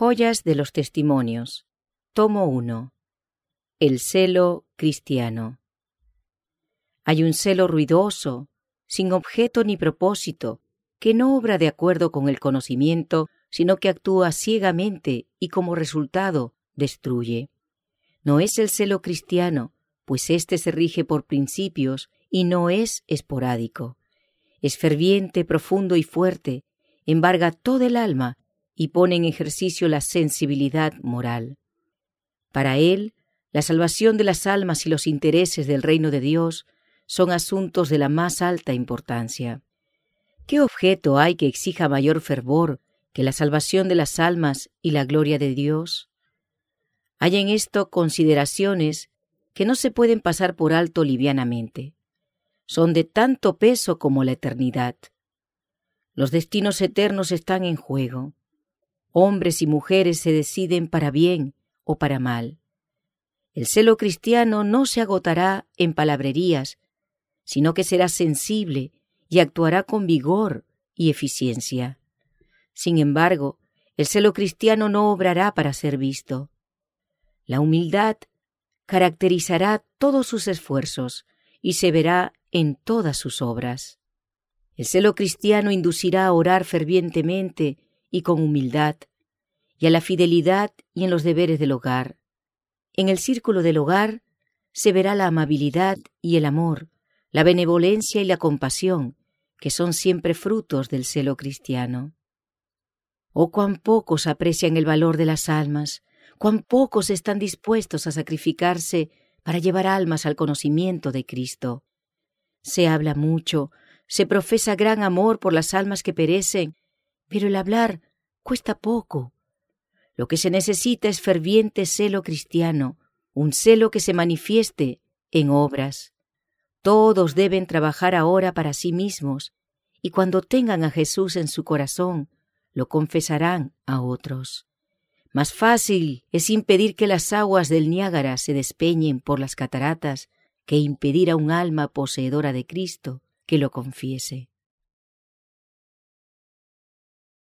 Joyas de los Testimonios. Tomo 1. El celo cristiano. Hay un celo ruidoso, sin objeto ni propósito, que no obra de acuerdo con el conocimiento, sino que actúa ciegamente y como resultado destruye. No es el celo cristiano, pues éste se rige por principios y no es esporádico. Es ferviente, profundo y fuerte, embarga todo el alma y pone en ejercicio la sensibilidad moral. Para él, la salvación de las almas y los intereses del reino de Dios son asuntos de la más alta importancia. ¿Qué objeto hay que exija mayor fervor que la salvación de las almas y la gloria de Dios? Hay en esto consideraciones que no se pueden pasar por alto livianamente. Son de tanto peso como la eternidad. Los destinos eternos están en juego. Hombres y mujeres se deciden para bien o para mal. El celo cristiano no se agotará en palabrerías, sino que será sensible y actuará con vigor y eficiencia. Sin embargo, el celo cristiano no obrará para ser visto. La humildad caracterizará todos sus esfuerzos y se verá en todas sus obras. El celo cristiano inducirá a orar fervientemente y con humildad, y a la fidelidad y en los deberes del hogar. En el círculo del hogar se verá la amabilidad y el amor, la benevolencia y la compasión, que son siempre frutos del celo cristiano. Oh, cuán pocos aprecian el valor de las almas, cuán pocos están dispuestos a sacrificarse para llevar almas al conocimiento de Cristo. Se habla mucho, se profesa gran amor por las almas que perecen, pero el hablar cuesta poco. Lo que se necesita es ferviente celo cristiano, un celo que se manifieste en obras. Todos deben trabajar ahora para sí mismos, y cuando tengan a Jesús en su corazón, lo confesarán a otros. Más fácil es impedir que las aguas del Niágara se despeñen por las cataratas que impedir a un alma poseedora de Cristo que lo confiese.